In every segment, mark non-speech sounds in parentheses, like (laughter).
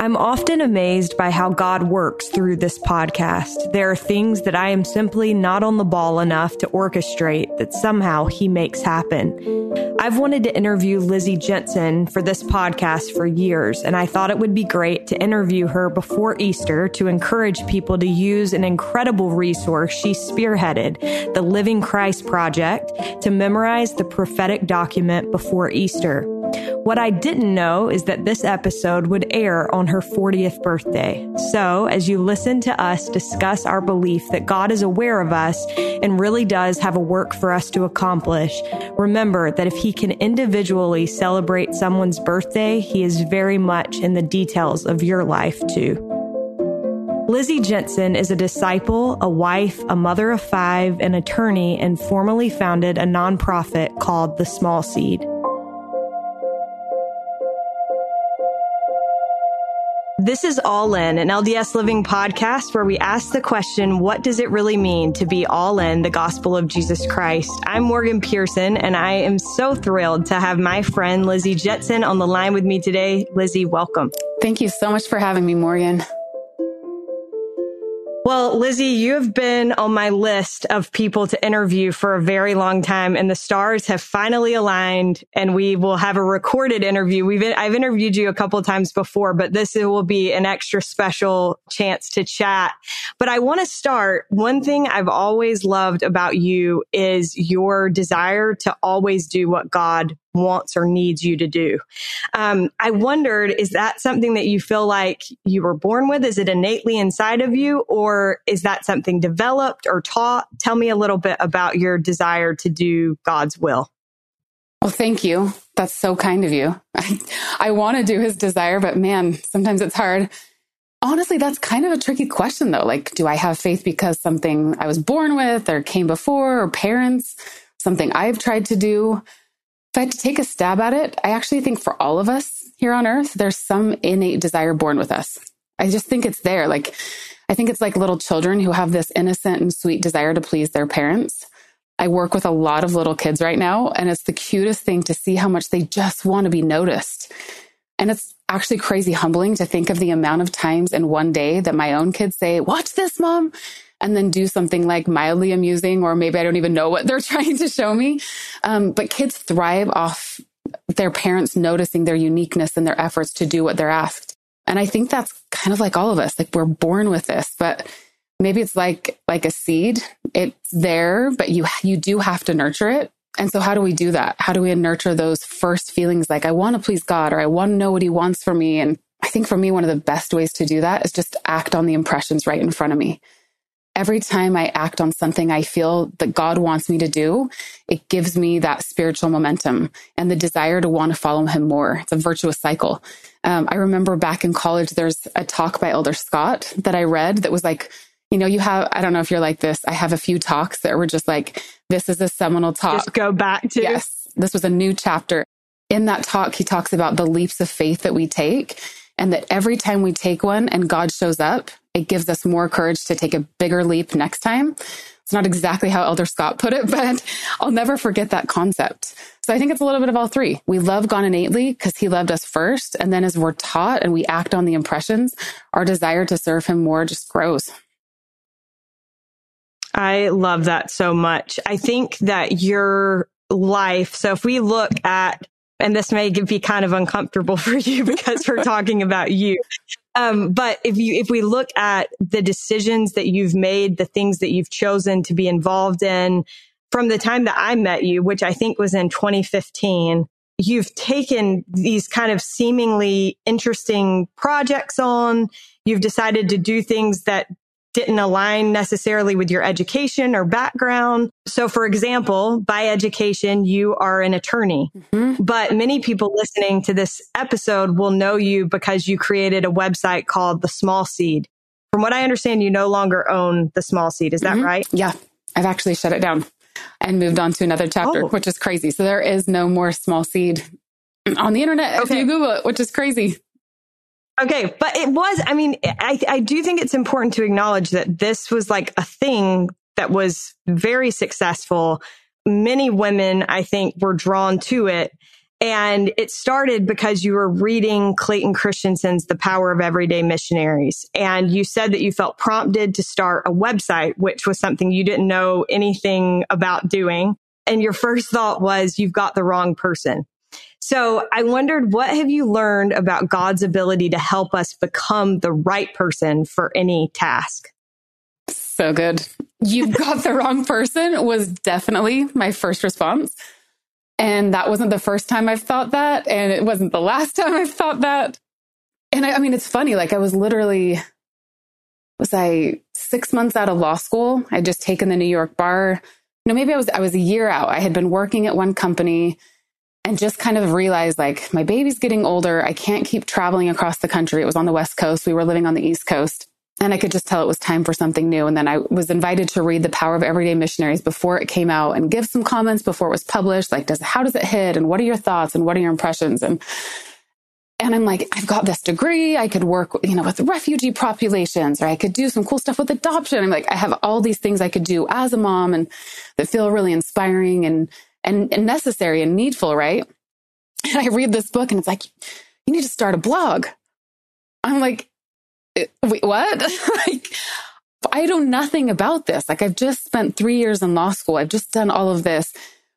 I'm often amazed by how God works through this podcast. There are things that I am simply not on the ball enough to orchestrate that somehow He makes happen. I've wanted to interview Lizzy Jensen for this podcast for years, and I thought it would be great to interview her before Easter to encourage people to use an incredible resource she spearheaded, the Living Christ Project, to memorize the prophetic document before Easter. What I didn't know is that this episode would air on her 40th birthday. So, as you listen to us discuss our belief that God is aware of us and really does have a work for us to accomplish, remember that if He can individually celebrate someone's birthday, He is very much in the details of your life too. Lizzy Jensen is a disciple, a wife, a mother of five, an attorney, and formally founded a nonprofit called The Small Seed. This is All In, an LDS Living podcast where we ask the question, what does it really mean to be all in the gospel of Jesus Christ? I'm Morgan Pearson, and I am so thrilled to have my friend Lizzy Jensen on the line with me today. Lizzy, welcome. Thank you so much for having me, Morgan. Well, Lizzy, you have been on my list of people to interview for a very long time and the stars have finally aligned and we will have a recorded interview. We've, I've interviewed you a couple times before, but this will be an extra special chance to chat. But I want to start. One thing I've always loved about you is your desire to always do what God wants or needs you to do. Um, I wondered, is that something that you feel like you were born with? Is it innately inside of you or is that something developed or taught? Tell me a little bit about your desire to do God's will. Well, thank you. That's so kind of you. I, (laughs) I want to do his desire, but man, sometimes it's hard. Honestly, that's kind of a tricky question though. Like, do I have faith because something I was born with or came before or parents, something I've tried to do? If I had to take a stab at it, I actually think for all of us here on earth, there's some innate desire born with us. I just think it's there. Like, I think it's like little children who have this innocent and sweet desire to please their parents. I work with a lot of little kids right now, and it's the cutest thing to see how much they just want to be noticed. And it's actually crazy humbling to think of the amount of times in one day that my own kids say, Watch this, mom and then do something like mildly amusing, or maybe I don't even know what they're (laughs) trying to show me. Um, but kids thrive off their parents noticing their uniqueness and their efforts to do what they're asked. And I think that's kind of like all of us. Like we're born with this, but maybe it's like like a seed. It's there, but you you do have to nurture it. And so how do we do that? How do we nurture those first feelings like I want to please God or I want to know what he wants for me? And I think for me one of the best ways to do that is just act on the impressions right in front of me every time I act on something I feel that God wants me to do, it gives me that spiritual momentum and the desire to want to follow him more. It's a virtuous cycle. Um, I remember back in college, there's a talk by Elder Scott that I read that was like, you know, you have, I don't know if you're like this. I have a few talks that were just like, this is a seminal talk. Just go back to. Yes. This was a new chapter. In that talk, he talks about the leaps of faith that we take and that every time we take one and God shows up, it gives us more courage to take a bigger leap next time. It's not exactly how Elder Scott put it, (laughs) but I'll never forget that concept. So I think it's a little bit of all three. We love God innately because he loved us first. And then as we're taught and we act on the impressions, our desire to serve him more just grows. I love that so much. I think that your life, so if we look at and this may be kind of uncomfortable (laughs) for you because we're talking about you. Um, but if you, if we look at the decisions that you've made, the things that you've chosen to be involved in from the time that I met you, which I think was in 2015, you've taken these kind of seemingly interesting projects on. You've decided to do things that didn't align necessarily with your education or background. So, for example, by education, you are an attorney, mm-hmm. but many people listening to this episode will know you because you created a website called The Small Seed. From what I understand, you no longer own The Small Seed. Is that mm-hmm. right? Yeah. I've actually shut it down and moved on to another chapter, oh. which is crazy. So there is no more Small Seed on the internet okay. if you Google it, which is crazy. Okay, but it was, I mean, I, I do think it's important to acknowledge that this was like a thing that was very successful. Many women, I think, were drawn to it. And it started because you were reading Clayton Christensen's The Power of Everyday Missionaries. And you said that you felt prompted to start a website, which was something you didn't know anything about doing. And your first thought was, you've got the wrong person. So I wondered, what have you learned about God's ability to help us become the right person for any task? So good. You've (laughs) got the wrong person was definitely my first response. And that wasn't the first time I've thought that. And it wasn't the last (laughs) time I've thought that. And I, I mean, it's funny. Like I was literally, was I six months out of law school? I'd just taken the New York bar. No, maybe I was, I was a year out. I had been working at one company and just kind of realized like my baby's getting older. I can't keep traveling across the country. It was on the West Coast. We were living on the East Coast. And I could just tell it was time for something new. And then I was invited to read The Power of Everyday Missionaries before it came out and give some comments before it was published. Like, does, how does it hit? And what are your thoughts? And what are your impressions? And, and I'm like, I've got this degree. I could work, you know, with refugee populations or I could do some cool stuff with adoption. I'm like, I have all these things I could do as a mom and that feel really inspiring and, and, and necessary and needful. Right. And I read this book and it's like, you need to start a blog. I'm like, eh, wait, what? (laughs) like, I know nothing about this. Like, I've just spent three years in law school. I've just done all of this.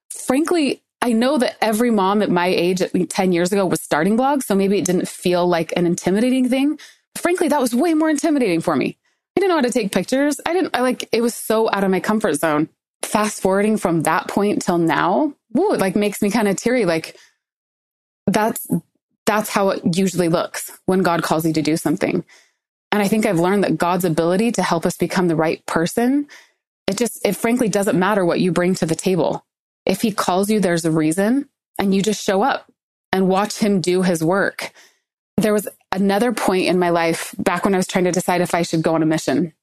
Frankly, I know that every mom at my age, at 10 years ago, was starting blogs. So maybe it didn't feel like an intimidating thing. Frankly, that was way more intimidating for me. I didn't know how to take pictures. I didn't, I like, it was so out of my comfort zone. Fast forwarding from that point till now, woo, it like makes me kind of teary. Like, that's, that's how it usually looks when God calls you to do something. And I think I've learned that God's ability to help us become the right person, it just, it frankly doesn't matter what you bring to the table. If he calls you, there's a reason and you just show up and watch him do his work. There was another point in my life back when I was trying to decide if I should go on a mission.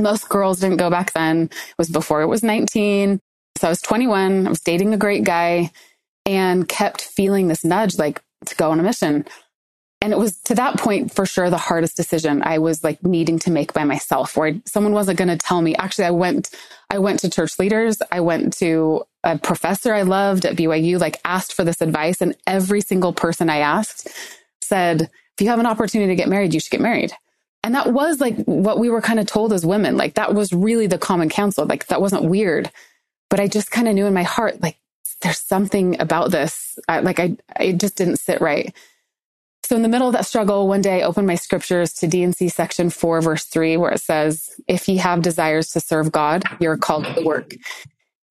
Most girls didn't go back then. It was before it was 19. So I was 21. I was dating a great guy and kept feeling this nudge like to go on a mission. And it was to that point for sure the hardest decision I was like needing to make by myself where someone wasn't going to tell me. Actually, I went, I went to church leaders. I went to a professor I loved at BYU, like asked for this advice. And every single person I asked said, if you have an opportunity to get married, you should get married. And that was like what we were kind of told as women. Like that was really the common counsel. Like that wasn't weird, but I just kind of knew in my heart, like there's something about this. I, like I, it just didn't sit right. So in the middle of that struggle, one day I opened my scriptures to D&C section four, verse three, where it says, if ye have desires to serve God, you're called to the work.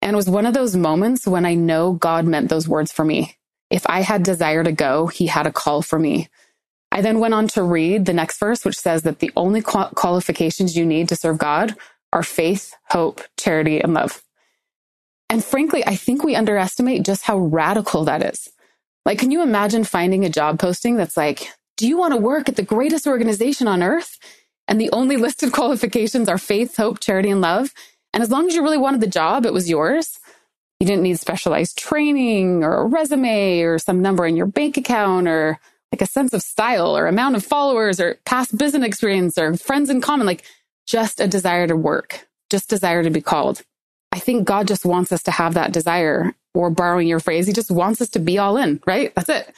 And it was one of those moments when I know God meant those words for me. If I had desire to go, he had a call for me. I then went on to read the next verse, which says that the only qualifications you need to serve God are faith, hope, charity, and love. And frankly, I think we underestimate just how radical that is. Like, can you imagine finding a job posting that's like, do you want to work at the greatest organization on earth? And the only (laughs) listed qualifications are faith, hope, charity, and love. And as long as you really wanted the job, it was yours. You didn't need specialized training or a resume or some number in your bank account or like a sense of style or amount of followers or past business experience or friends in common, like just a desire to work, just desire to be called. I think God just wants us to have that desire or borrowing your phrase, he just wants us to be all in, right? That's it.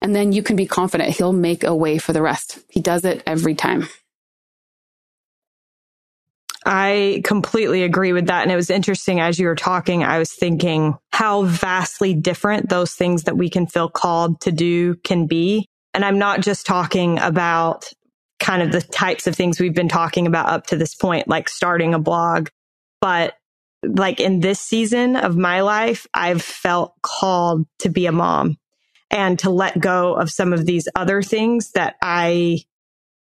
And then you can be confident he'll make a way for the rest. He does it every time. I completely agree with that. And it was interesting as you were talking, I was thinking how vastly different those things that we can feel called to do can be. And I'm not just talking about kind of the types of things we've been talking about up to this point, like starting a blog, but like in this season of my life, I've felt called to be a mom and to let go of some of these other things that I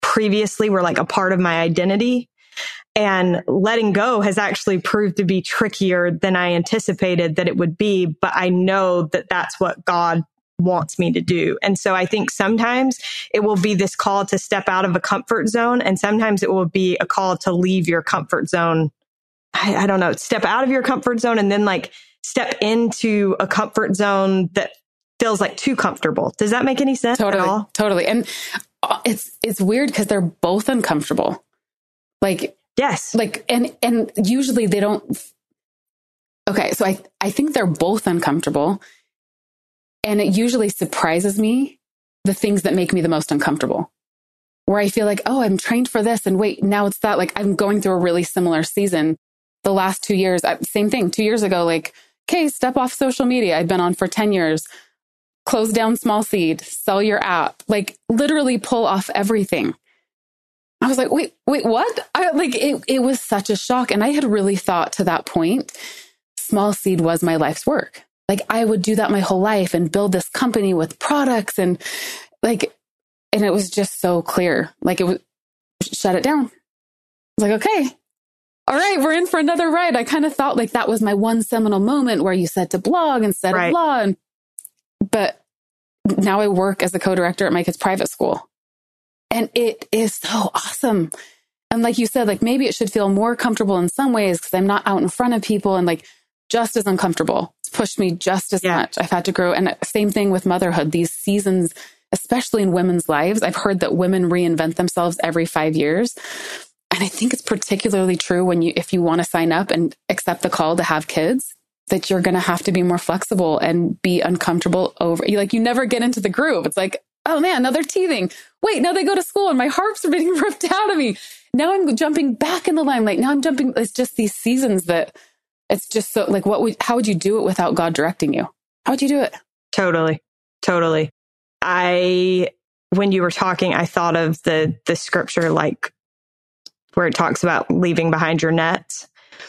previously were like a part of my identity. And letting go has actually proved to be trickier than I anticipated that it would be. But I know that that's what God wants me to do. And so I think sometimes it will be this call to step out of a comfort zone. And sometimes it will be a call to leave your comfort zone I, I don't know, step out of your comfort zone and then like step into a comfort zone that feels like too comfortable. Does that make any sense totally, Totally. And uh, it's it's weird because they're both uncomfortable. Like yes. Like and and usually they don't Okay, so I I think they're both uncomfortable. And it usually surprises me the things that make me the most uncomfortable. Where I feel like, oh, I'm trained for this. And wait, now it's that. Like I'm going through a really similar season. The last two years, uh, same thing. Two years ago, like, okay, step off social media. I'd been on for 10 years. Close down small seed, sell your app, like literally pull off everything. I was like, wait, wait, what? I, like it, it was such a shock. And I had really thought to that point, small seed was my life's work. Like I would do that my whole life and build this company with products and like, and it was just so clear. Like it was, shut it down. I was like, okay, all right, we're in for another ride. I kind of thought like that was my one seminal moment where you said to blog instead right. of law. And, but now I work as a co-director at my kid's private school. And it is so awesome. And like you said, like maybe it should feel more comfortable in some ways because I'm not out in front of people and like just as uncomfortable. It's pushed me just as yeah. much. I've had to grow. And same thing with motherhood. These seasons, especially in women's lives, I've heard that women reinvent themselves every five years. And I think it's particularly true when you, if you want to sign up and accept the call to have kids, that you're going to have to be more flexible and be uncomfortable over, like you never get into the groove. It's like, oh man, now they're teething. Wait, now they go to school and my harps are being (laughs) ripped out of me. Now I'm jumping back in the limelight. Now I'm jumping. It's just these seasons that it's just so like, what would, how would you do it without God directing you? How would you do it? Totally. Totally. I, when you were talking, I thought of the, the scripture, like where it talks about leaving behind your nets.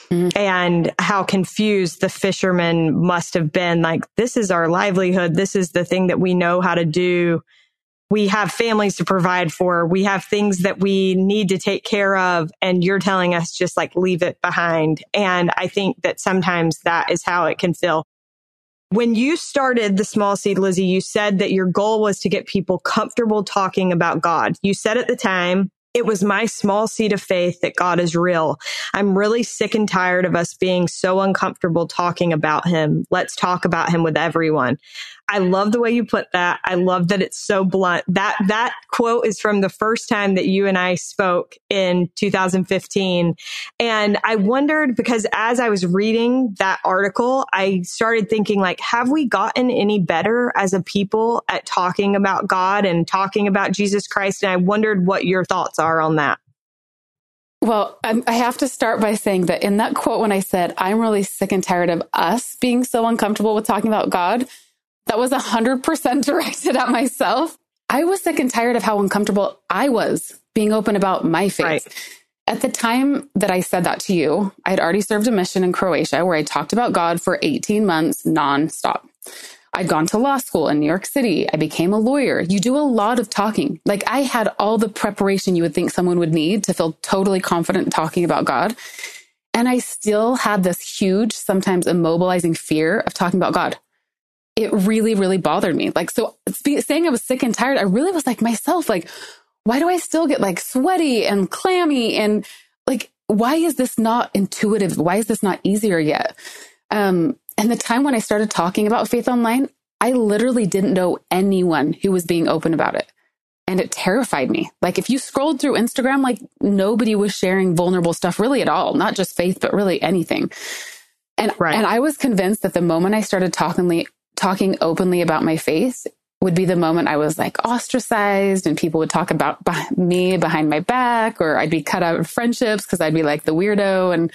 Mm-hmm. and how confused the fishermen must have been like this is our livelihood this is the thing that we know how to do we have families to provide for. We have things that we need to take care of. And you're telling us just like leave it behind. And i think that sometimes that is how it can feel. When you started the small seed lizzy you said that your goal was to get people comfortable talking about god. You said at the time it was my small seed of faith that God is real. I'm really sick and tired of us being so uncomfortable talking about him. Let's talk about him with everyone. I love the way you put that. I love that it's so blunt. That that quote is from the first time that you and I spoke in 2015. And I wondered because as I was reading that article, I started thinking like have we gotten any better as a people at talking about God and talking about Jesus Christ? And I wondered what your thoughts are on that. Well, I have to start by saying that in that quote, when I said, I'm really sick and tired of us being so uncomfortable with talking about God, that was 100% (laughs) directed at myself. I was sick and tired of how uncomfortable I was being open about my faith. Right. At the time that I said that to you, I had already served a mission in Croatia where I talked about God for 18 months nonstop. I'd gone to law school in New York City. I became a lawyer. You do a lot of talking. Like I had all the preparation you would think someone would need to feel totally confident talking about God. And I still had this huge, sometimes immobilizing fear of talking about God it really, really bothered me. Like, so saying I was sick and tired, I really was like myself, like, why do I still get like sweaty and clammy? And like, why is this not intuitive? Why is this not easier yet? Um, and the time when I started talking about faith online, I literally didn't know anyone who was being open about it. And it terrified me. Like if you scrolled through Instagram, like nobody was sharing vulnerable stuff really at all, not just faith, but really anything. And, right. and I was convinced that the moment I started talking, talking openly about my faith would be the moment I was like ostracized and people would talk about me behind my back or I'd be cut out of friendships because I'd be like the weirdo. And,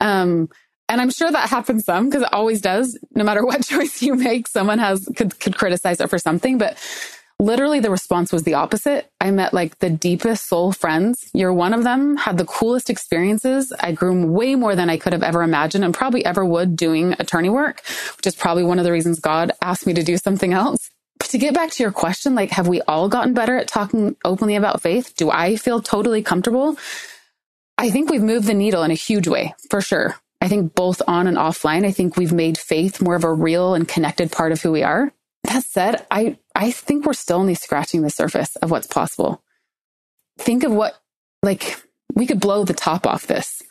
um, and I'm sure that happens some because it always does. No matter (laughs) what choice you make, someone has could, could criticize it for something. But literally the response was the opposite. I met like the deepest soul friends. You're one of them, had the coolest experiences. I grew way more than I could have ever imagined and probably ever would doing attorney work, which is probably one of the reasons God asked me to do something else. But to get back to your question, like, have we all gotten better at talking openly about faith? Do I feel totally comfortable? I think we've moved the needle in a huge way, for sure. I think both on and offline, I think we've made faith more of a real and connected part of who we are. That said, I, I think we're still only scratching the surface of what's possible. Think of what, like, we could blow the top off this.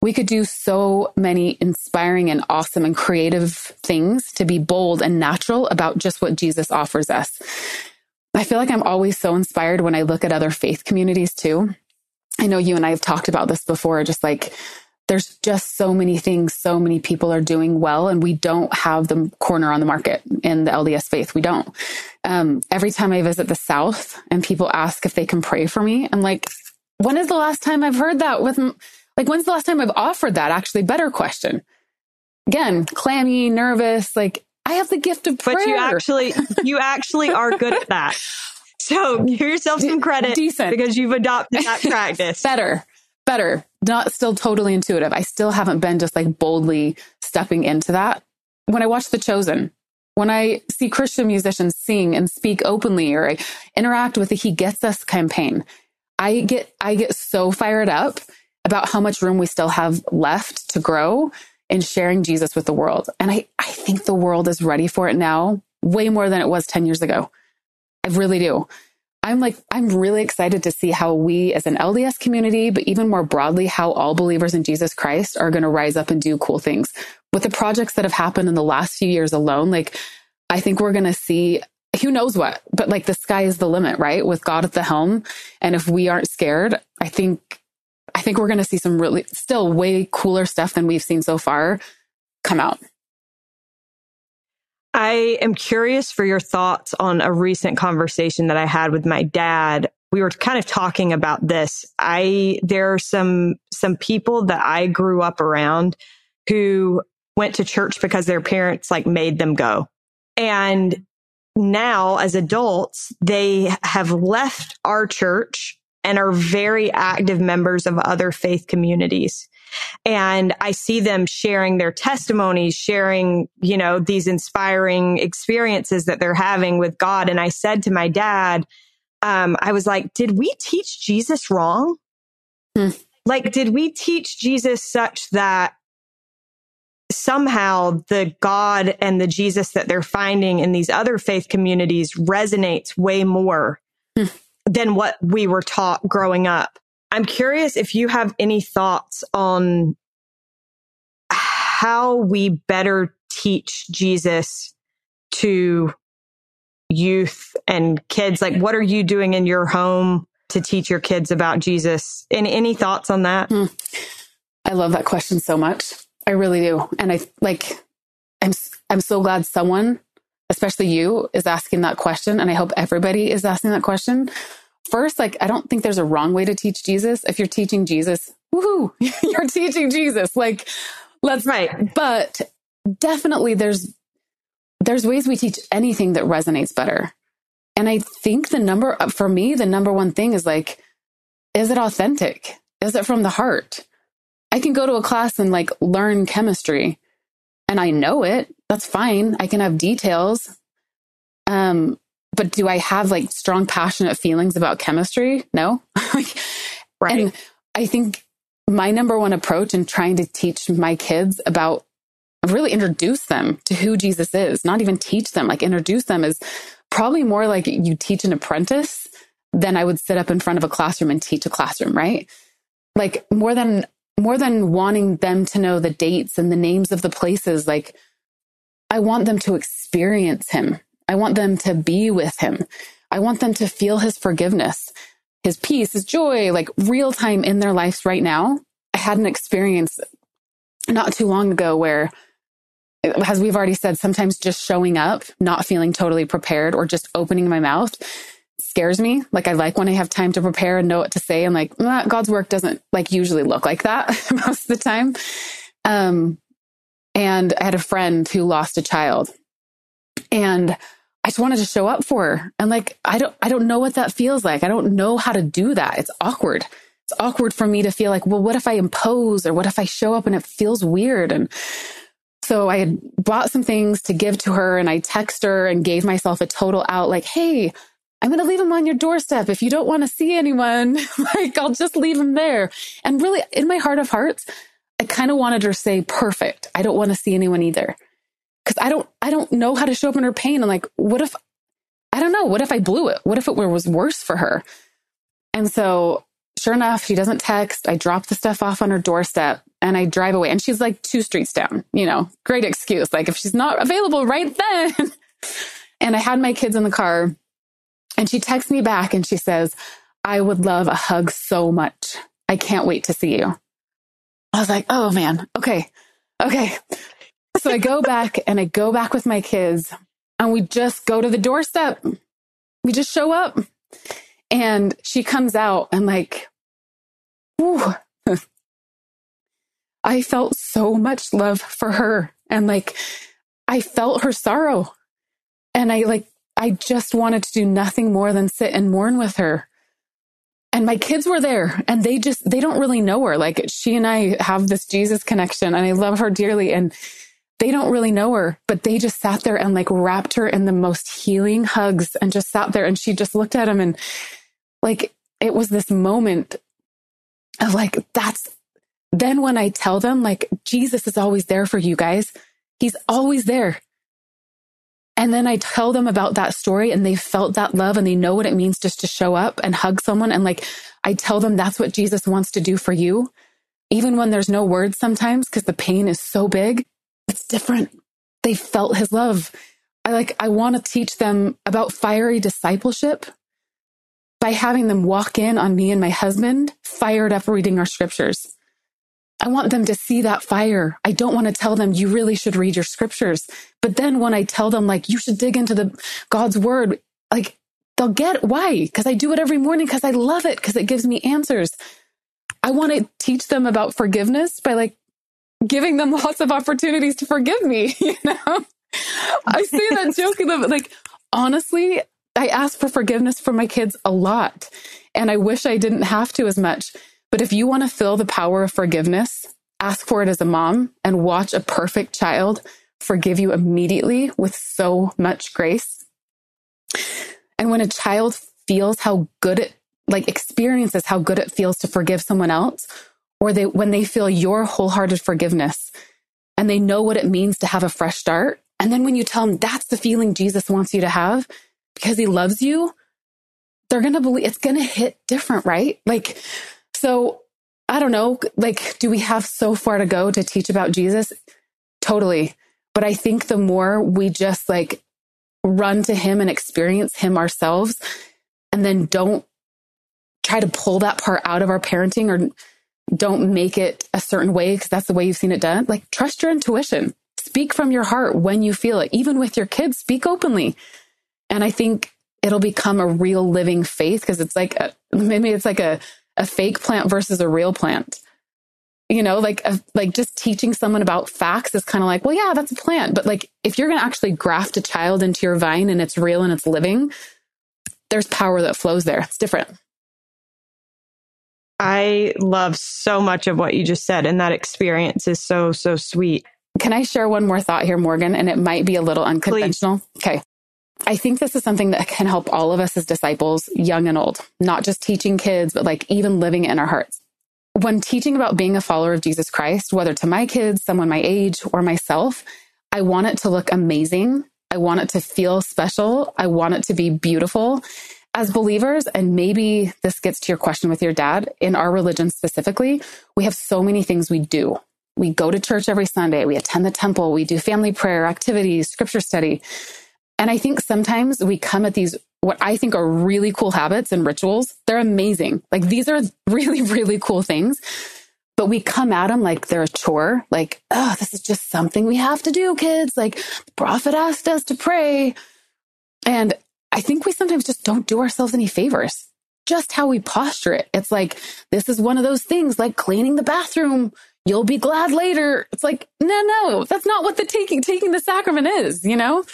We could do so many inspiring and awesome and creative things to be bold and natural about just what Jesus offers us. I feel like I'm always so inspired when I look at other faith communities too. I know you and I have talked about this before, just like there's just so many things, so many people are doing well, and we don't have the corner on the market in the LDS faith. We don't. Um, every time I visit the South and people ask if they can pray for me, I'm like, when is the last time I've heard that with, like, when's the last time I've offered that? Actually, better question. Again, clammy, nervous, like, I have the gift of prayer. But you actually, you actually are good at that. So give yourself some (laughs) credit Decent. because you've adopted that (laughs) practice. better, better. Not still totally intuitive. I still haven't been just like boldly stepping into that. When I watch The Chosen, when I see Christian musicians sing and speak openly or I interact with the He Gets Us campaign, I get, I get so fired up about how much room we still have left to grow in sharing Jesus with the world. And I, I think the world is ready for it now, way more than it was 10 years ago. I really do. I'm like, I'm really excited to see how we as an LDS community, but even more broadly, how all believers in Jesus Christ are going to rise up and do cool things. With the projects that have happened in the last few years alone, like, I think we're going to see who knows what, but like the sky is the limit, right? With God at the helm. And if we aren't scared, I think, I think we're going to see some really still way cooler stuff than we've seen so far come out. I am curious for your thoughts on a recent conversation that I had with my dad. We were kind of talking about this. I there are some some people that I grew up around who went to church because their parents like made them go. And now as adults, they have left our church and are very active members of other faith communities. And I see them sharing their testimonies, sharing, you know, these inspiring experiences that they're having with God. And I said to my dad, um, I was like, did we teach Jesus wrong? Hmm. Like, did we teach Jesus such that somehow the God and the Jesus that they're finding in these other faith communities resonates way more hmm. than what we were taught growing up? I'm curious if you have any thoughts on how we better teach Jesus to youth and kids. Like, what are you doing in your home to teach your kids about Jesus? Any, any thoughts on that? Hmm. I love that question so much. I really do. And I like, I'm, I'm so glad someone, especially you, is asking that question. And I hope everybody is asking that question first, like, I don't think there's a wrong way to teach Jesus. If you're teaching Jesus, woohoo, (laughs) you're teaching Jesus. Like, let's, right. But definitely there's, there's ways we teach anything that resonates better. And I think the number, for me, the number one thing is like, is it authentic? Is it from the heart? I can go to a class and like learn chemistry and I know it. That's fine. I can have details. Um, but do I have like strong, passionate feelings about chemistry? No. (laughs) right. And I think my number one approach in trying to teach my kids about really introduce them to who Jesus is, not even teach them, like introduce them is probably more like you teach an apprentice than I would sit up in front of a classroom and teach a classroom, right? Like more than more than wanting them to know the dates and the names of the places, like I want them to experience him I want them to be with him. I want them to feel his forgiveness, his peace, his joy, like real time in their lives right now. I had an experience not too long ago where, as we've already said, sometimes just showing up, not feeling totally prepared or just opening my mouth scares me. Like I like when I have time to prepare and know what to say. And like God's work doesn't like usually look like that (laughs) most of the time. Um, and I had a friend who lost a child and I just wanted to show up for her. And like, I don't, I don't know what that feels like. I don't know how to do that. It's awkward. It's awkward for me to feel like, well, what if I impose or what if I show up and it feels weird? And so I had bought some things to give to her and I text her and gave myself a total out like, Hey, I'm going to leave them on your doorstep. If you don't want to see anyone, (laughs) like I'll just leave them there. And really in my heart of hearts, I kind of wanted her to say, perfect. I don't want to see anyone either because I don't I don't know how to show up in her pain. And like, what if I don't know? What if I blew it? What if it was worse for her? And so sure enough, she doesn't text. I drop the stuff off on her doorstep and I drive away. And she's like two streets down, you know, great excuse. Like if she's not available right then. (laughs) and I had my kids in the car and she texts me back and she says, I would love a hug so much. I can't wait to see you. I was like, oh man, okay, okay. So I go back and I go back with my kids and we just go to the doorstep. We just show up and she comes out and like, whew, (laughs) I felt so much love for her and like I felt her sorrow. And I like, I just wanted to do nothing more than sit and mourn with her. And my kids were there and they just they don't really know her. Like she and i have this jesus connection and i love her dearly. And they don't really know her but they just sat there and like wrapped her in the most healing hugs and just sat there and she just looked at him and like it was this moment of like that's then when i tell them like jesus is always there for you guys he's always there and then I tell them about that story and they felt that love and they know what it means just to show up and hug someone. And like, I tell them that's what Jesus wants to do for you. Even when there's no words sometimes, because the pain is so big, it's different. They felt his love. I like, I want to teach them about fiery discipleship by having them walk in on me and my husband fired up reading our scriptures. I want them to see that fire. I don't want to tell them you really should read your scriptures. But then when I tell them like you should dig into the God's word, like they'll get why? Because I do it every morning because I love it because it gives me answers. I want to teach them about forgiveness by like giving them lots of opportunities to forgive me, (laughs) you know? I say that jokingly, but like honestly, I ask for forgiveness for my kids a lot. And I wish I didn't have to as much. But if you want to feel the power of forgiveness, ask for it as a mom and watch a perfect child forgive you immediately with so much grace. And when a child feels how good it, like experiences how good it feels to forgive someone else, or they, when they feel your wholehearted forgiveness and they know what it means to have a fresh start. And then when you tell them that's the feeling Jesus wants you to have because he loves you, they're going to believe it's going to hit different, right? Like, so I don't know, like, do we have so far to go to teach about Jesus? Totally. But I think the more we just like run to him and experience him ourselves and then don't try to pull that part out of our parenting or don't make it a certain way because that's the way you've seen it done. Like trust your intuition. Speak from your heart when you feel it. Even with your kids, speak openly. And I think it'll become a real living faith because it's like a, maybe it's like a a fake plant versus a real plant. You know, like a, like just teaching someone about facts is kind of like, well, yeah, that's a plant. But like if you're going to actually graft a child into your vine and it's real and it's living, there's power that flows there. It's different. I love so much of what you just said, and that experience is so, so sweet. Can I share one more thought here, Morgan? And it might be a little unconventional. Please. Okay. I think this is something that can help all of us as disciples, young and old, not just teaching kids, but like even living it in our hearts. When teaching about being a follower of Jesus Christ, whether to my kids, someone my age, or myself, I want it to look amazing. I want it to feel special. I want it to be beautiful. As believers, and maybe this gets to your question with your dad, in our religion specifically, we have so many things we do. We go to church every Sunday, we attend the temple, we do family prayer activities, scripture study. And I think sometimes we come at these, what I think are really cool habits and rituals. They're amazing. Like these are (laughs) really, really cool things. But we come at them like they're a chore, like, oh, this is just something we have to do, kids. Like the prophet asked us to pray. And I think we sometimes just don't do ourselves any favors. Just how we posture it. It's like, this is one of those things like cleaning the bathroom. You'll be glad later. It's like, no, no, that's not what the taking, taking the sacrament is, you know?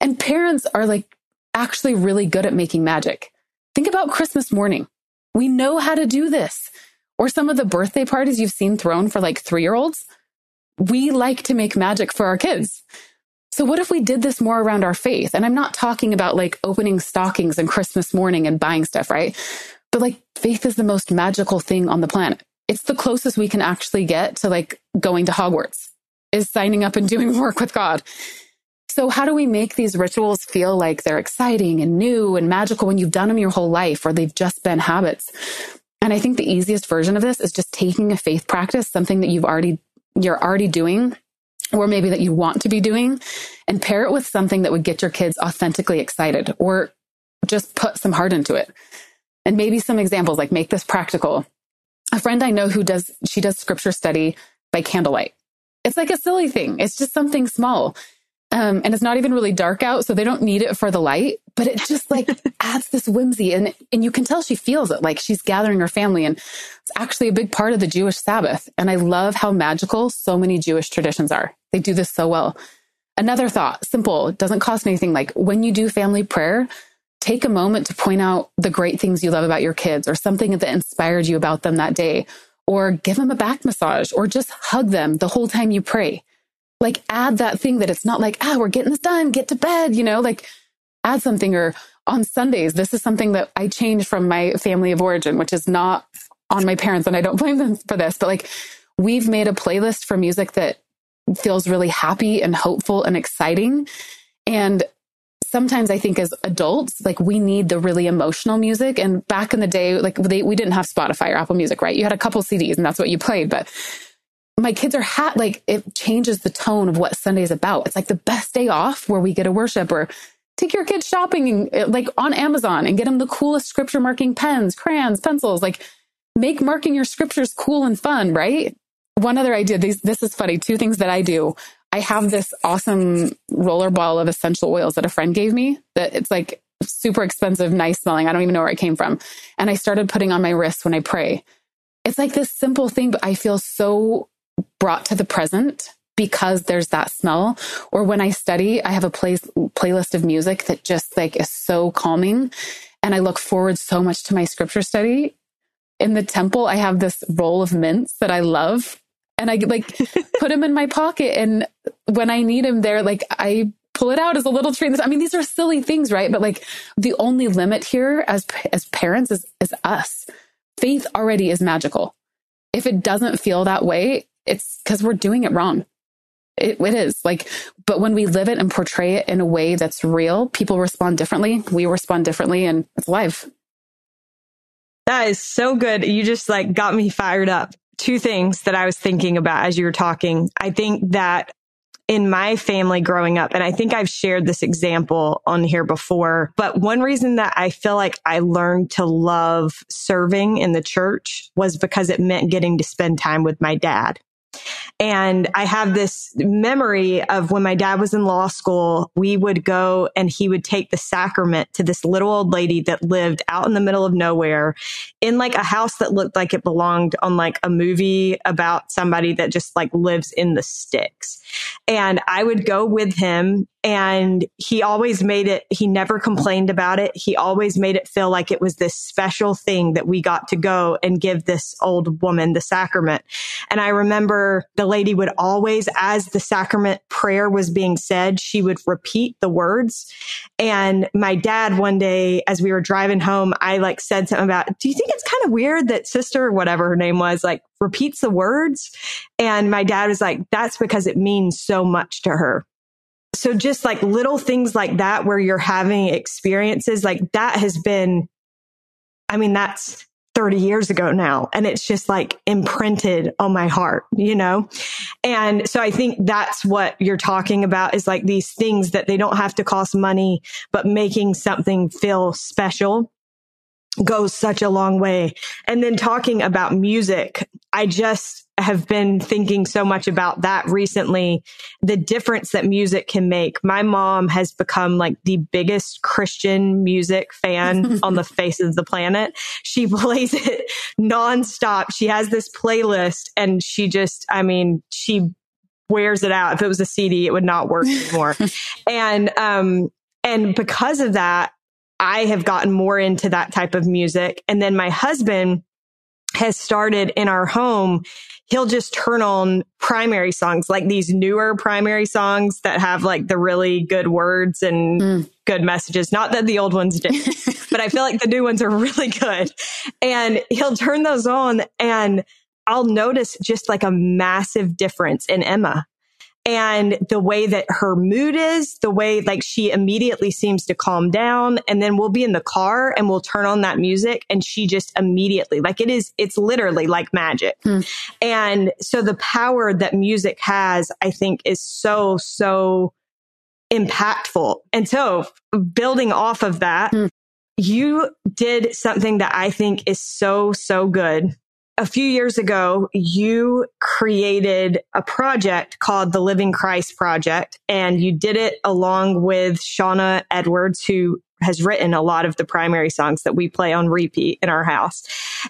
And parents are like actually really good at making magic. Think about Christmas morning. We know how to do this. Or some of the birthday parties you've seen thrown for like three year olds. We like to make magic for our kids. So what if we did this more around our faith? And I'm not talking about like opening stockings and Christmas morning and buying stuff, right? But like faith is the most magical thing on the planet. It's the closest we can actually get to like going to Hogwarts is signing up and doing (laughs) work with God. So how do we make these rituals feel like they're exciting and new and magical when you've done them your whole life or they've just been habits? And I think the easiest version of this is just taking a faith practice, something that you've already, you're already doing or maybe that you want to be doing and pair it with something that would get your kids authentically excited or just put some heart into it. And maybe some examples like make this practical. a friend I know who does, she does scripture study by candlelight. It's like a silly thing. It's just something small. Um, and it's not even really dark out, so they don't need it for the light, but it just like (laughs) adds this whimsy and, and you can tell she feels it like she's gathering her family. And it's actually a big part of the Jewish Sabbath. And I love how magical so many Jewish traditions are. They do this so well. Another thought, simple, doesn't cost anything. Like when you do family prayer, take a moment to point out the great things you love about your kids or something that inspired you about them that day, or give them a back massage or just hug them the whole time you pray. Like add that thing that it's not like, ah, we're getting this done, get to bed, you know, like add something or on Sundays, this is something that I changed from my family of origin, which is not on my parents and I don't (laughs) blame them for this, but like we've made a playlist for music that feels really happy and hopeful and exciting. And sometimes I think as adults, like we need the really emotional music. And back in the day, like they, we didn't have Spotify or Apple Music, right? You had a couple CDs and that's what you played. But my kids are hat like it changes the tone of what Sunday is about. It's like the best day off where we get to worship or take your kids shopping and, uh, like on Amazon and get them the coolest scripture marking pens, crayons, pencils. Like make marking your scriptures cool and fun, right? One other idea. These, this is funny. Two things that I do. I have this awesome roller ball of essential oils that a friend gave me that it's like super expensive, nice smelling. I don't even know where it came from. And I started putting on my wrist when I pray. It's like this simple thing, but I feel so brought to the present because there's that smell. Or when I study, I have a place, playlist of music that just like is so calming. And I look forward so much to my scripture study. In the temple, I have this roll of mints that I love. And I like put them in my pocket. And when I need them there, like I pull it out as a little treat. I mean, these are silly things, right? But like the only limit here as, as parents is, is us. Faith already is magical. If it doesn't feel that way, it's because we're doing it wrong. It, it is like, but when we live it and portray it in a way that's real, people respond differently. We respond differently and it's life. That is so good. You just like got me fired up. Two things that I was thinking about as you were talking. I think that in my family growing up, and I think I've shared this example on here before, but one reason that I feel like I learned to love serving in the church was because it meant getting to spend time with my dad. And I have this memory of when my dad was in law school, we would go and he would take the sacrament to this little old lady that lived out in the middle of nowhere in like a house that looked like it belonged on like a movie about somebody that just like lives in the sticks. And I would go with him and he always made it, he never complained about it. He always made it feel like it was this special thing that we got to go and give this old woman the sacrament. And I remember the lady would always, as the sacrament prayer was being said, she would repeat the words. And my dad, one day, as we were driving home, I like said something about, do you think it's kind of weird that sister, whatever her name was, like repeats the words? And my dad was like, that's because it means so much to her so just like little things like that where you're having experiences like that has been, I mean, that's 30 years ago now. And it's just like imprinted on my heart, you know? And so I think that's what you're talking about is like these things that they don't have to cost money, but making something feel special goes such a long way. And then talking about music, I just have been thinking so much about that recently, the difference that music can make. My mom has become like the biggest Christian music fan (laughs) on the face of the planet. She (laughs) plays it nonstop. She has this playlist and she just, I mean, she wears it out. If it was a CD, it would not work anymore. (laughs) and, um, and because of that, I have gotten more into that type of music. And then my husband has started in our home. He'll just turn on primary songs, like these newer primary songs that have like the really good words and mm. good messages. Not that the old ones did, (laughs) but I feel like the new ones are really good. And he'll turn those on and I'll notice just like a massive difference in Emma and the way that her mood is, the way like she immediately seems to calm down. And then we'll be in the car and we'll turn on that music and she just immediately, like it is, it's literally like magic. Hmm. And so the power that music has, I think is so, so impactful. And so building off of that, hmm. you did something that I think is so, so good a few years ago, you created a project called the Living Christ Project, and you did it along with Shawna Edwards, who has written a lot of the primary songs that we play on repeat in our house.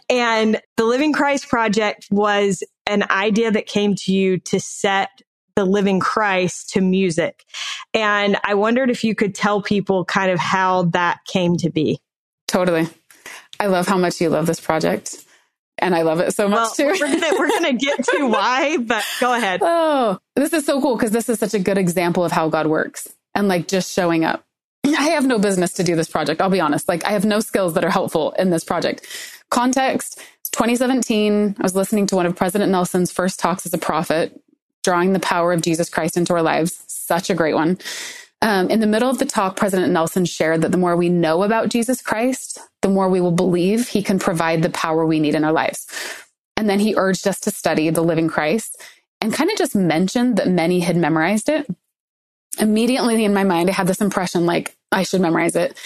And the Living Christ Project was an idea that came to you to set the living Christ to music. And I wondered if you could tell people kind of how that came to be. Totally. I love how much you love this project. And I love it so much well, too. we're gonna we're gonna (laughs) get to why, but go ahead. Oh, this is so cool because this is such a good example of how God works and like just showing up. I have no business to do this project. I'll be honest. Like I have no skills that are helpful in this project. Context 2017, I was listening to one of President Nelson's first talks as a prophet, drawing the power of Jesus Christ into our lives. Such a great one. Um, in the middle of the talk, President Nelson shared that the more we know about Jesus Christ, the more we will believe he can provide the power we need in our lives. And then he urged us to study the living Christ and kind of just mentioned that many had memorized it. Immediately in my mind, I had this impression like I should memorize it.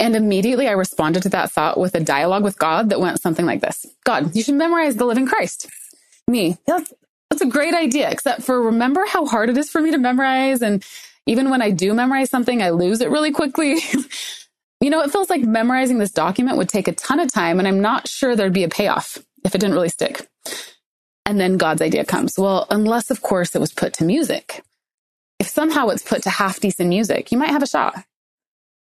And immediately I responded to that thought with a dialogue with God that went something like this God, you should memorize the living Christ. Me, that's, that's a great idea, except for remember how hard it is for me to memorize and even when I do memorize something, I lose it really quickly. (laughs) you know, it feels like memorizing this document would take a ton of time, and I'm not sure there'd be a payoff if it didn't really stick. And then God's idea comes. Well, unless, of course, it was put to music. If somehow it's put to half decent music, you might have a shot.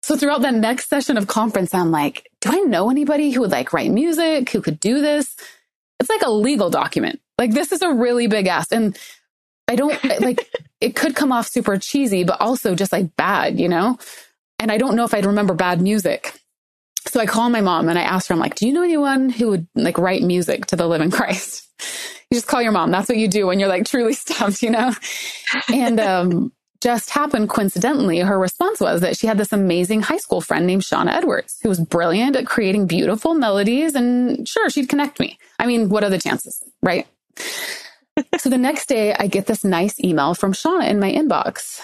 So throughout that next session of conference, I'm like, do I know anybody who would like write music, who could do this? It's like a legal document. Like this is a really big ask. And I don't like (laughs) it could come off super cheesy, but also just like bad, you know? And I don't know if I'd remember bad music. So I call my mom and I ask her, I'm like, do you know anyone who would like write music to the living Christ? (laughs) You just call your mom. That's what you do when you're like truly (laughs) stumped, you know? And um, just happened coincidentally, her response was that she had this amazing high school friend named Shawna Edwards, who was brilliant at creating beautiful melodies. And sure, she'd connect me. I mean, what are the chances, right? So the next day, I get this nice email from Shawna in my inbox.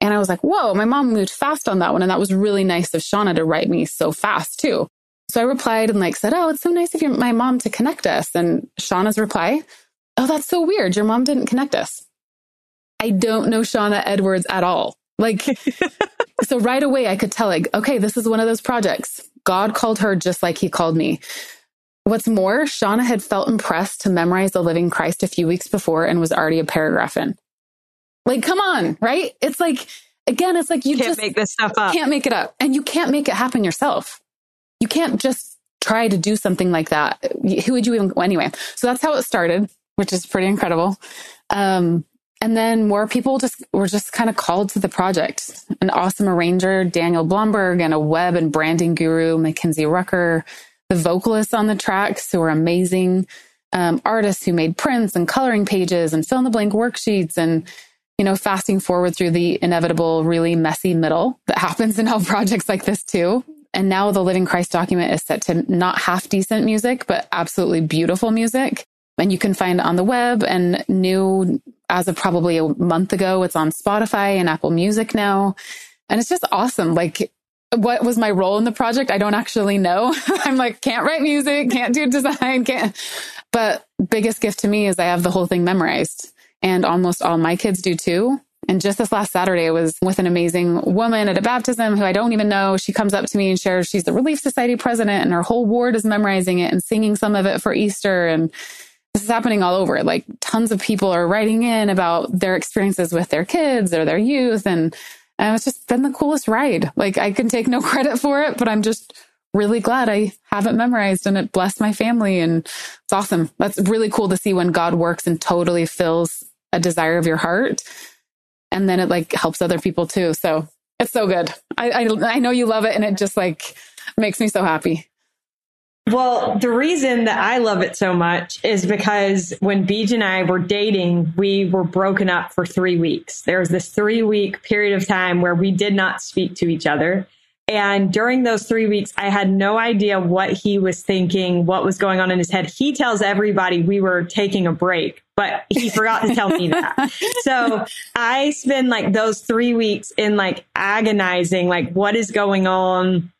And I was like, whoa, my mom moved fast on that one. And that was really nice of Shawna to write me so fast too. So I replied and like said, oh, it's so nice of your, my mom to connect us. And Shawna's reply, oh, that's so weird. Your mom didn't connect us. I don't know Shawna Edwards at all. Like, (laughs) so right away I could tell like, okay, this is one of those projects. God called her just like he called me. What's more, Shawna had felt impressed to memorize the living Christ a few weeks before and was already a paragraph in. Like, come on, right? It's like, again, it's like you can't just make this stuff up. Can't make it up. And you can't make it happen yourself. You can't just try to do something like that. Who would you even, anyway? So that's how it started, which is pretty incredible. Um, and then more people just were just kind of called to the project. An awesome arranger, Daniel Blomberg, and a web and branding guru, Mackenzie Rucker, the vocalists on the tracks who are amazing, um, artists who made prints and coloring pages and fill in the blank worksheets and you know, fasting forward through the inevitable, really messy middle that (laughs) happens in all projects like this too. And now the Living Christ document is set to not half decent music, but absolutely beautiful music. And you can find on the web and new as of probably a month ago. It's on Spotify and Apple Music now. And it's just awesome. Like what was my role in the project? I don't actually know. (laughs) I'm like, can't write music, can't do design, can't. But biggest gift to me is I have the whole thing memorized and almost all my kids do too. And just this last Saturday, I was with an amazing woman at a baptism who I don't even know. She comes up to me and shares she's the Relief Society president and her whole ward is memorizing it and singing some of it for Easter. And this is happening all over. Like tons of people are writing in about their experiences with their kids or their youth. And and it's just been the coolest ride. Like I can take no (laughs) credit for it, but I'm just really glad I have it memorized and it blessed my family. And it's awesome. That's really cool to see when God works and totally fills a desire of your heart. And then it like helps other people too. So it's so good. I, I, I know you love it and it just like makes me so happy. Well, the reason that I love it so much is because when Beej and I were dating, we were broken up for three weeks. There was this three week period of time where we did not speak to each other. And during those three weeks, I had no idea what he was thinking, what was going on in his head. He tells everybody we were taking a break, but he forgot to tell me that. (laughs) So I spend like those three weeks in like agonizing, like what is going on?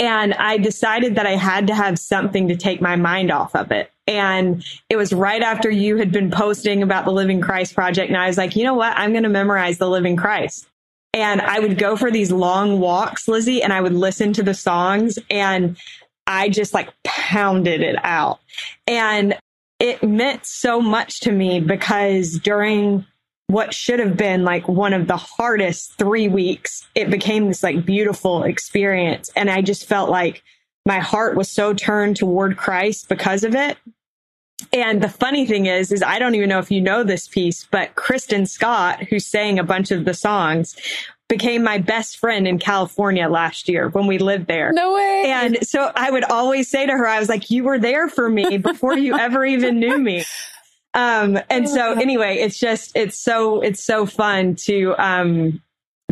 And I decided that I had to have something to take my mind off of it. And it was right after you had been posting about the Living Christ project. And I was like, you know what? I'm going to memorize the Living Christ. And I would go for these long walks, Lizzy, and I would listen to the songs and I just like pounded it out. And it meant so much to me because during what should have been like one of the hardest three weeks, it became this like beautiful experience. And I just felt like my heart was so turned toward Christ because of it. And the funny thing is, is I don't even know if you know this piece, but Kristen Scott, who sang a bunch of the songs, became my best friend in California last year when we lived there. No way. And so I would always say to her, I was like, you were there for me before you ever even knew me. (laughs) Um, and so anyway, it's just, it's so, it's so fun to, um,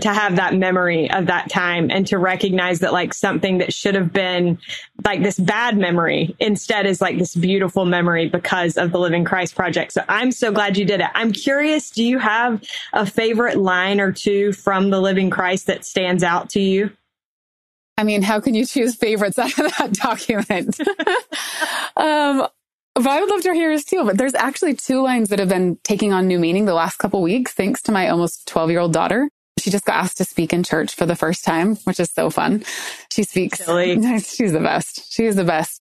to have that memory of that time and to recognize that like something that should have been like this bad memory instead is like this beautiful memory because of the Living Christ Project. So I'm so glad you did it. I'm curious, do you have a favorite line or two from the Living Christ that stands out to you? I mean, how can you choose favorites out of that (laughs) document? (laughs) um, but I would love to hear yours too. But there's actually two lines that have been taking on new meaning the last couple weeks, thanks to my almost 12 year old daughter. She just got asked to speak in church for the first time, which is so fun. She speaks. Silly. (laughs) She's the best. She is the best.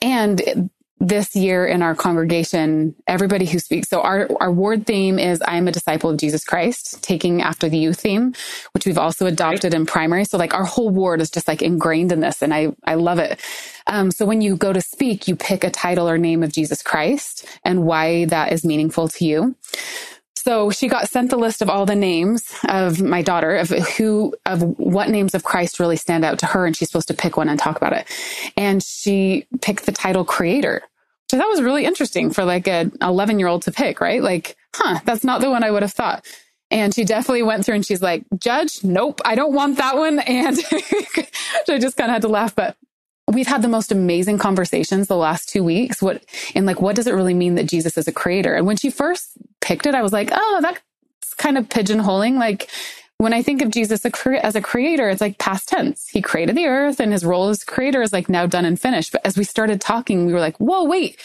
And this year in our congregation, everybody who speaks. So our, our ward theme is I am a disciple of Jesus Christ, taking after the youth theme, which we've also adopted in primary. So like our whole ward is just like ingrained in this and I, I love it. Um, so when you go to speak, you pick a title or name of Jesus Christ and why that is meaningful to you. So she got sent the list of all the names of my daughter of who, of what names of Christ really stand out to her. And she's supposed to pick one and talk about it. And she picked the title creator, I thought was really interesting for like an 11 year old to pick, right? Like, huh, that's not the one I would have thought. And she definitely went through and she's like, Judge, nope, I don't want that one. (laughs) And (laughs) I just kind of had to laugh, but we've had the most amazing conversations the last two weeks. What, and like, what does it really mean that Jesus is a creator? And when she first picked it, I was like, oh, that's kind of pigeonholing. Like, when I think of Jesus as a creator, it's like past tense. He created the earth and his role as creator is like now done and finished. But as we started talking, we were like, whoa, wait,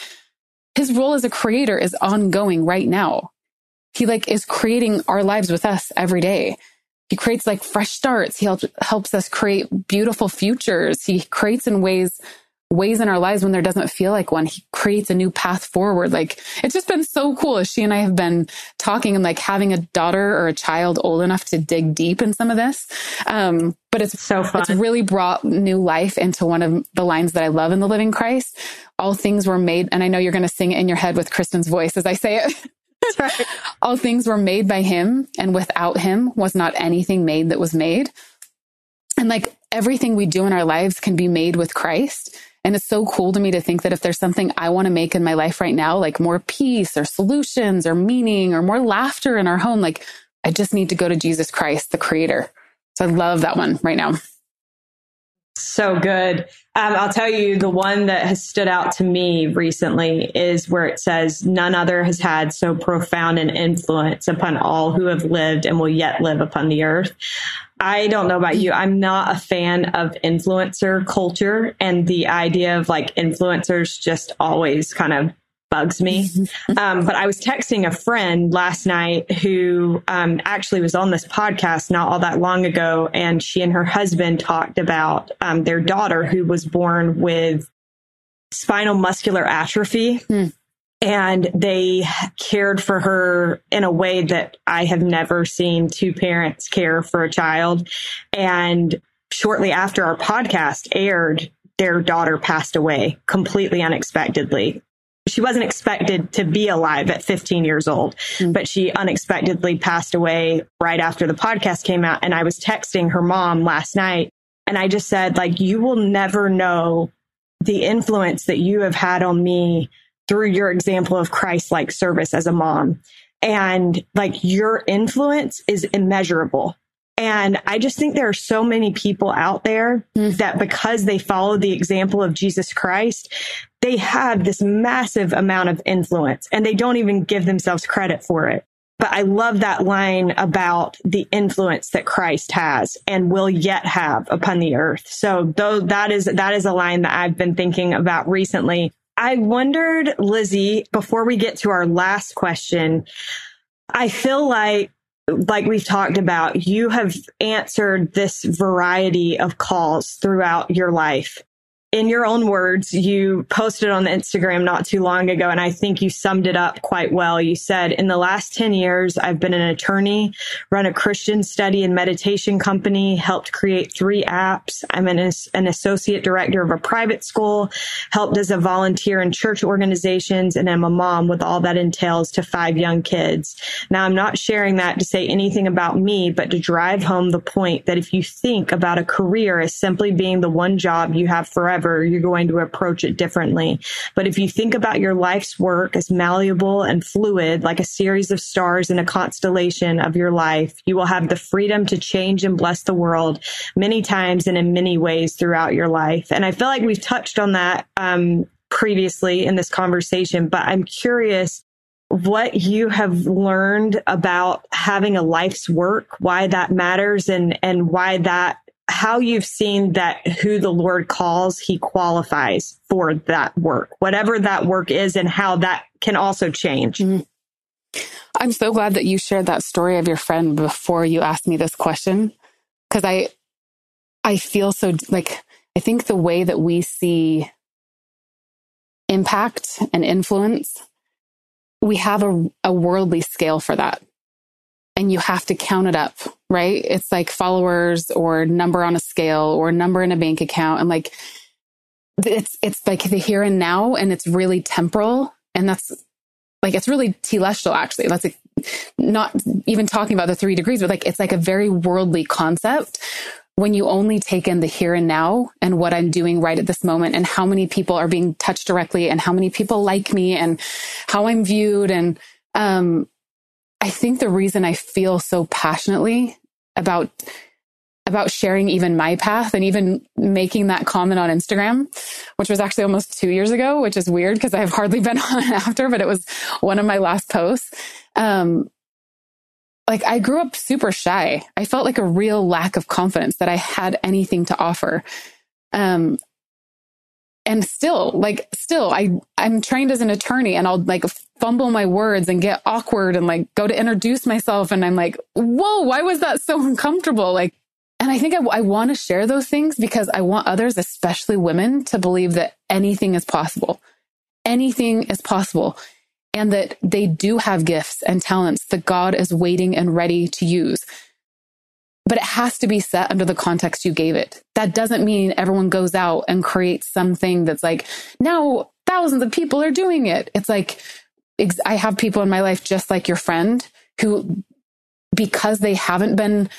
his role as a creator is ongoing right now. He like is creating our lives with us every day. He creates like fresh starts. He helps, helps us create beautiful futures. He creates in ways, ways in our lives when there doesn't feel like one. He creates a new path forward. Like it's just been so cool as she and I have been talking and like having a daughter or a child old enough to dig deep in some of this. Um, but it's so fun. It's really brought new life into one of the lines that I love in the Living Christ. All things were made, and I know you're going to sing it in your head with Kristen's voice as I say it. (laughs) (laughs) All things were made by him, and without him was not anything made that was made. And like everything we do in our lives can be made with Christ. And it's so cool to me to think that if there's something I want to make in my life right now, like more peace or solutions or meaning or more laughter in our home, like I just need to go to Jesus Christ, the creator. So I love that one right now. So good. Um, I'll tell you the one that has stood out to me recently is where it says, None other has had so profound an influence upon all who have lived and will yet live upon the earth. I don't know about you. I'm not a fan of influencer culture and the idea of like influencers just always kind of bugs me. Um, but I was texting a friend last night who um, actually was on this podcast not all that long ago, and she and her husband talked about um, their daughter who was born with spinal muscular atrophy. Mm. And they cared for her in a way that I have never seen two parents care for a child. And shortly after our podcast aired, their daughter passed away completely unexpectedly she wasn't expected to be alive at 15 years old, mm-hmm. but she unexpectedly passed away right after the podcast came out. And I was texting her mom last night and I just said, like, you will never know the influence that you have had on me through your example of Christ like service as a mom. And like your influence is immeasurable. And I just think there are so many people out there mm. that because they follow the example of Jesus Christ, they have this massive amount of influence and they don't even give themselves credit for it. But I love that line about the influence that Christ has and will yet have upon the earth. So though that is, that is a line that I've been thinking about recently I wondered, Lizzy, before we get to our last question, I feel like like we've talked about, you have answered this variety of calls throughout your life in your own words, you posted on Instagram not too long ago, and I think you summed it up quite well. You said, in the last 10 years, I've been an attorney, run a Christian study and meditation company, helped create three apps. I'm an, an associate director of a private school, helped as a volunteer in church organizations, and I'm a mom with all that entails to five young kids. Now, I'm not sharing that to say anything about me, but to drive home the point that if you think about a career as simply being the one job you have forever, whatever, you're going to approach it differently. But if you think about your life's work as malleable and fluid, like a series of stars in a constellation of your life, you will have the freedom to change and bless the world many times and in many ways throughout your life. And I feel like we've touched on that um, previously in this conversation, but I'm curious what you have learned about having a life's work, why that matters and, and why that how you've seen that who the Lord calls, he qualifies for that work, whatever that work is, and how that can also change. Mm-hmm. I'm so glad that you shared that story of your friend before you asked me this question. Cause I, I feel so like, I think the way that we see impact and influence, we have a, a worldly scale for that and you have to count it up, right? It's like followers or number on a scale or number in a bank account. And like, it's, it's like the here and now and it's really temporal. And that's like, it's really telestial actually. That's like not even talking about the three degrees, but like, it's like a very worldly concept when you only take in the here and now and what I'm doing right at this moment and how many people are being touched directly and how many people like me and how I'm viewed and, um, I think the reason I feel so passionately about about sharing even my path and even making that comment on Instagram, which was actually almost two years ago, which is weird because I've hardly (laughs) been on after, but it was one of my last posts. Um, like I grew up super shy. I felt like a real lack of confidence that I had anything to offer. Um, and still like still i i'm trained as an attorney and i'll like fumble my words and get awkward and like go to introduce myself and i'm like whoa why was that so (laughs) uncomfortable? Like and i think i, I want to share those things because i want others especially women to believe that anything is possible. Anything is possible. And that they do have gifts and talents that god is waiting and ready to use but it has to be set under the context you gave it. That doesn't mean everyone goes out and creates something that's like, now thousands of people are doing it. It's like, I have people in my life just like your friend who, because they haven't been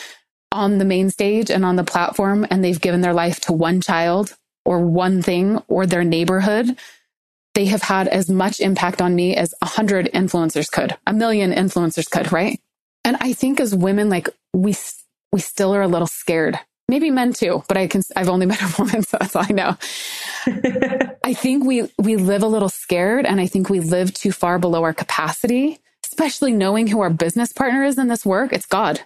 on the main stage and on the platform and they've given their life to one child or one thing or their neighborhood, they have had as much impact on me as a hundred influencers could, a million influencers could, right? And I think as women, like we we still are a little scared. Maybe men too, but I can, I've only (laughs) met a woman, so that's all I know. (laughs) I think we, we live a little scared and I think we live too far below our capacity, especially knowing who our business partner is in this work. It's God.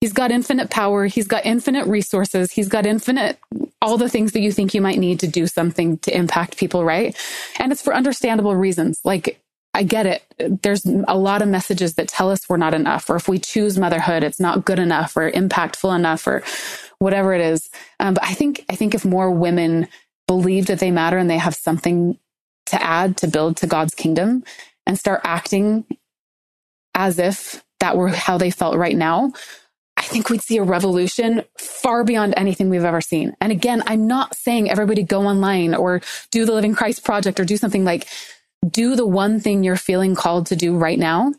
He's got infinite power. He's got infinite resources. He's got infinite, all the things that you think you might need to do something to impact people, right? And it's for understandable reasons. Like I get it. There's a lot of messages that tell us we're not enough, or if we choose motherhood, it's not good enough or impactful enough or whatever it is. Um, but I think, I think if more women believe that they matter and they have something to add to build to God's kingdom and start acting as if that were how they felt right now, I think we'd see a revolution far beyond anything we've ever seen. And again, I'm not saying everybody go online or do the Living Christ Project or do something like do the one thing you're feeling called to do right now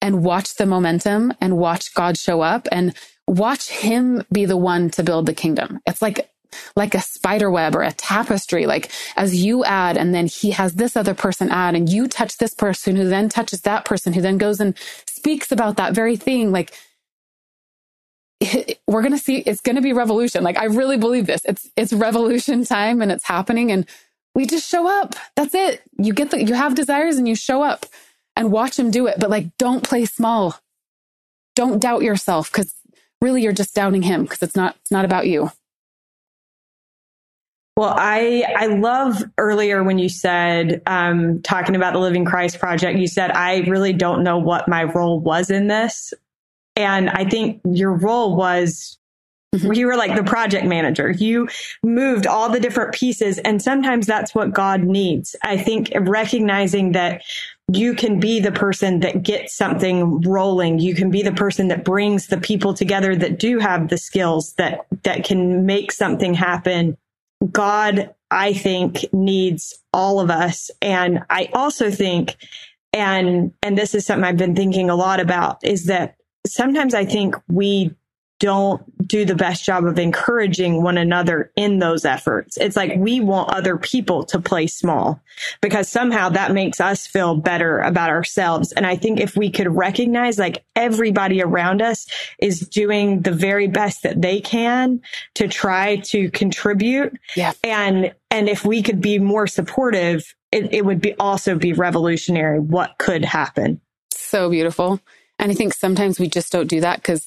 and watch the momentum and watch God show up and watch him be the one to build the kingdom. It's like like a spider web or a tapestry. Like as you add, and then he has this other person add, and you touch this person who then touches that person who then goes and speaks about that very thing. Like (laughs) we're going to see, it's going to be revolution. Like I really believe this. It's, it's revolution time and it's happening. And we just show up. That's it. You get the, you have desires and you show up and watch him do it. But like, don't play small. Don't doubt yourself because really you're just doubting him because it's not, it's not about you. Well, I I love earlier when you said um, talking about the Living Christ project. You said I really don't know what my role was in this, and I think your role was. You were like the project manager. You moved all the different pieces, and sometimes that's what God needs. I think recognizing that you can be the person that gets something rolling. You can be the person that brings the people together that do have the skills that that can make something happen God, I think, needs all of us. And I also think, and, and this is something I've been thinking a lot about is that sometimes I think we don't do the best job of encouraging one another in those efforts. It's like we want other people to play small because somehow that makes us feel better about ourselves. And I think if we could recognize like everybody around us is doing the very best that they can to try to contribute. Yeah. And, and if we could be more supportive, it, it would be also be revolutionary what could happen. So beautiful. And I think sometimes we just don't do that because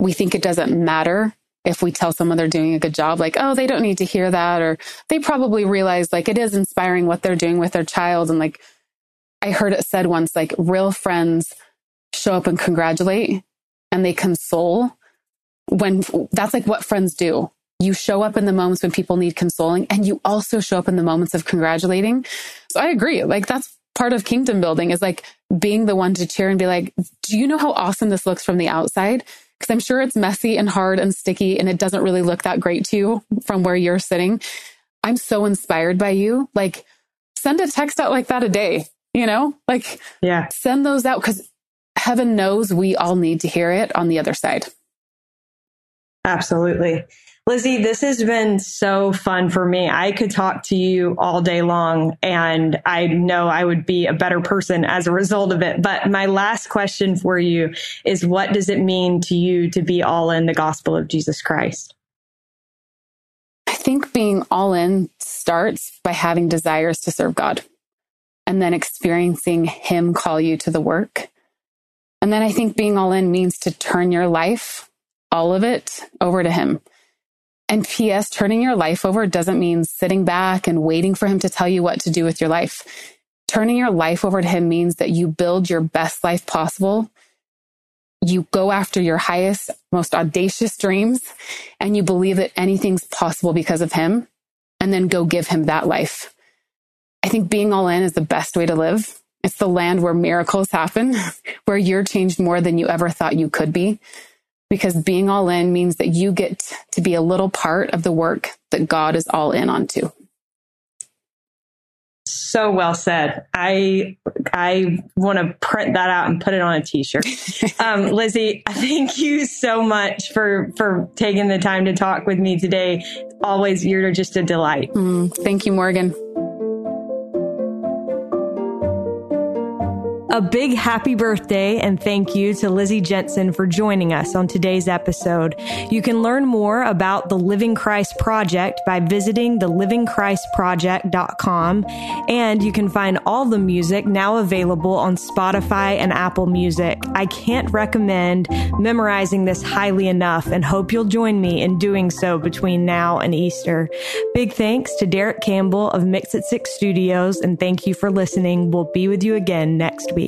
we think it doesn't matter if we tell someone they're doing a good job, like, oh, they don't need to hear that. Or they probably realize like it is inspiring what they're doing with their child. And like, I heard it said once, like real friends show up and congratulate and they console when that's like what friends do. You show up in the moments when people need consoling and you also show up in the moments of congratulating. So I agree. Like that's part of kingdom building is like being the one to cheer and be like, do you know how awesome this looks from the outside? Because I'm sure it's messy and hard and sticky and it doesn't really look that great to you from where you're sitting. I'm so inspired by you. Like send a text out like that a day, you know, like yeah, send those out because heaven knows we all need to hear it on the other side. Absolutely. Lizzy, this has been so fun for me. I could talk to you all day long and I know I would be a better person as a result of it. But my last question for you is what does it mean to you to be all in the gospel of Jesus Christ? I think being all in starts by having desires to serve God and then experiencing Him call you to the work. And then I think being all in means to turn your life, all of it, over to Him and P.S., turning your life over doesn't mean sitting back and waiting for him to tell you what to do with your life. Turning your life over to him means that you build your best life possible. You go after your highest, most audacious dreams, and you believe that anything's possible because of him, and then go give him that life. I think being all in is the best way to live. It's the land where miracles happen, (laughs) where you're changed more than you ever thought you could be because being all in means that you get to be a little part of the work that God is all in on too. So well said. I I want to print that out and put it on a t-shirt. (laughs) um, Lizzy, thank you so much for for taking the time to talk with me today. Always, you're just a delight. Mm, thank you, Morgan. A big happy birthday and thank you to Lizzy Jensen for joining us on today's episode. You can learn more about the Living Christ Project by visiting thelivingchristproject.com and you can find all the music now available on Spotify and Apple Music. I can't recommend memorizing this highly enough and hope you'll join me in doing so between now and Easter. Big thanks to Derek Campbell of Mix at Six Studios and thank you for listening. We'll be with you again next week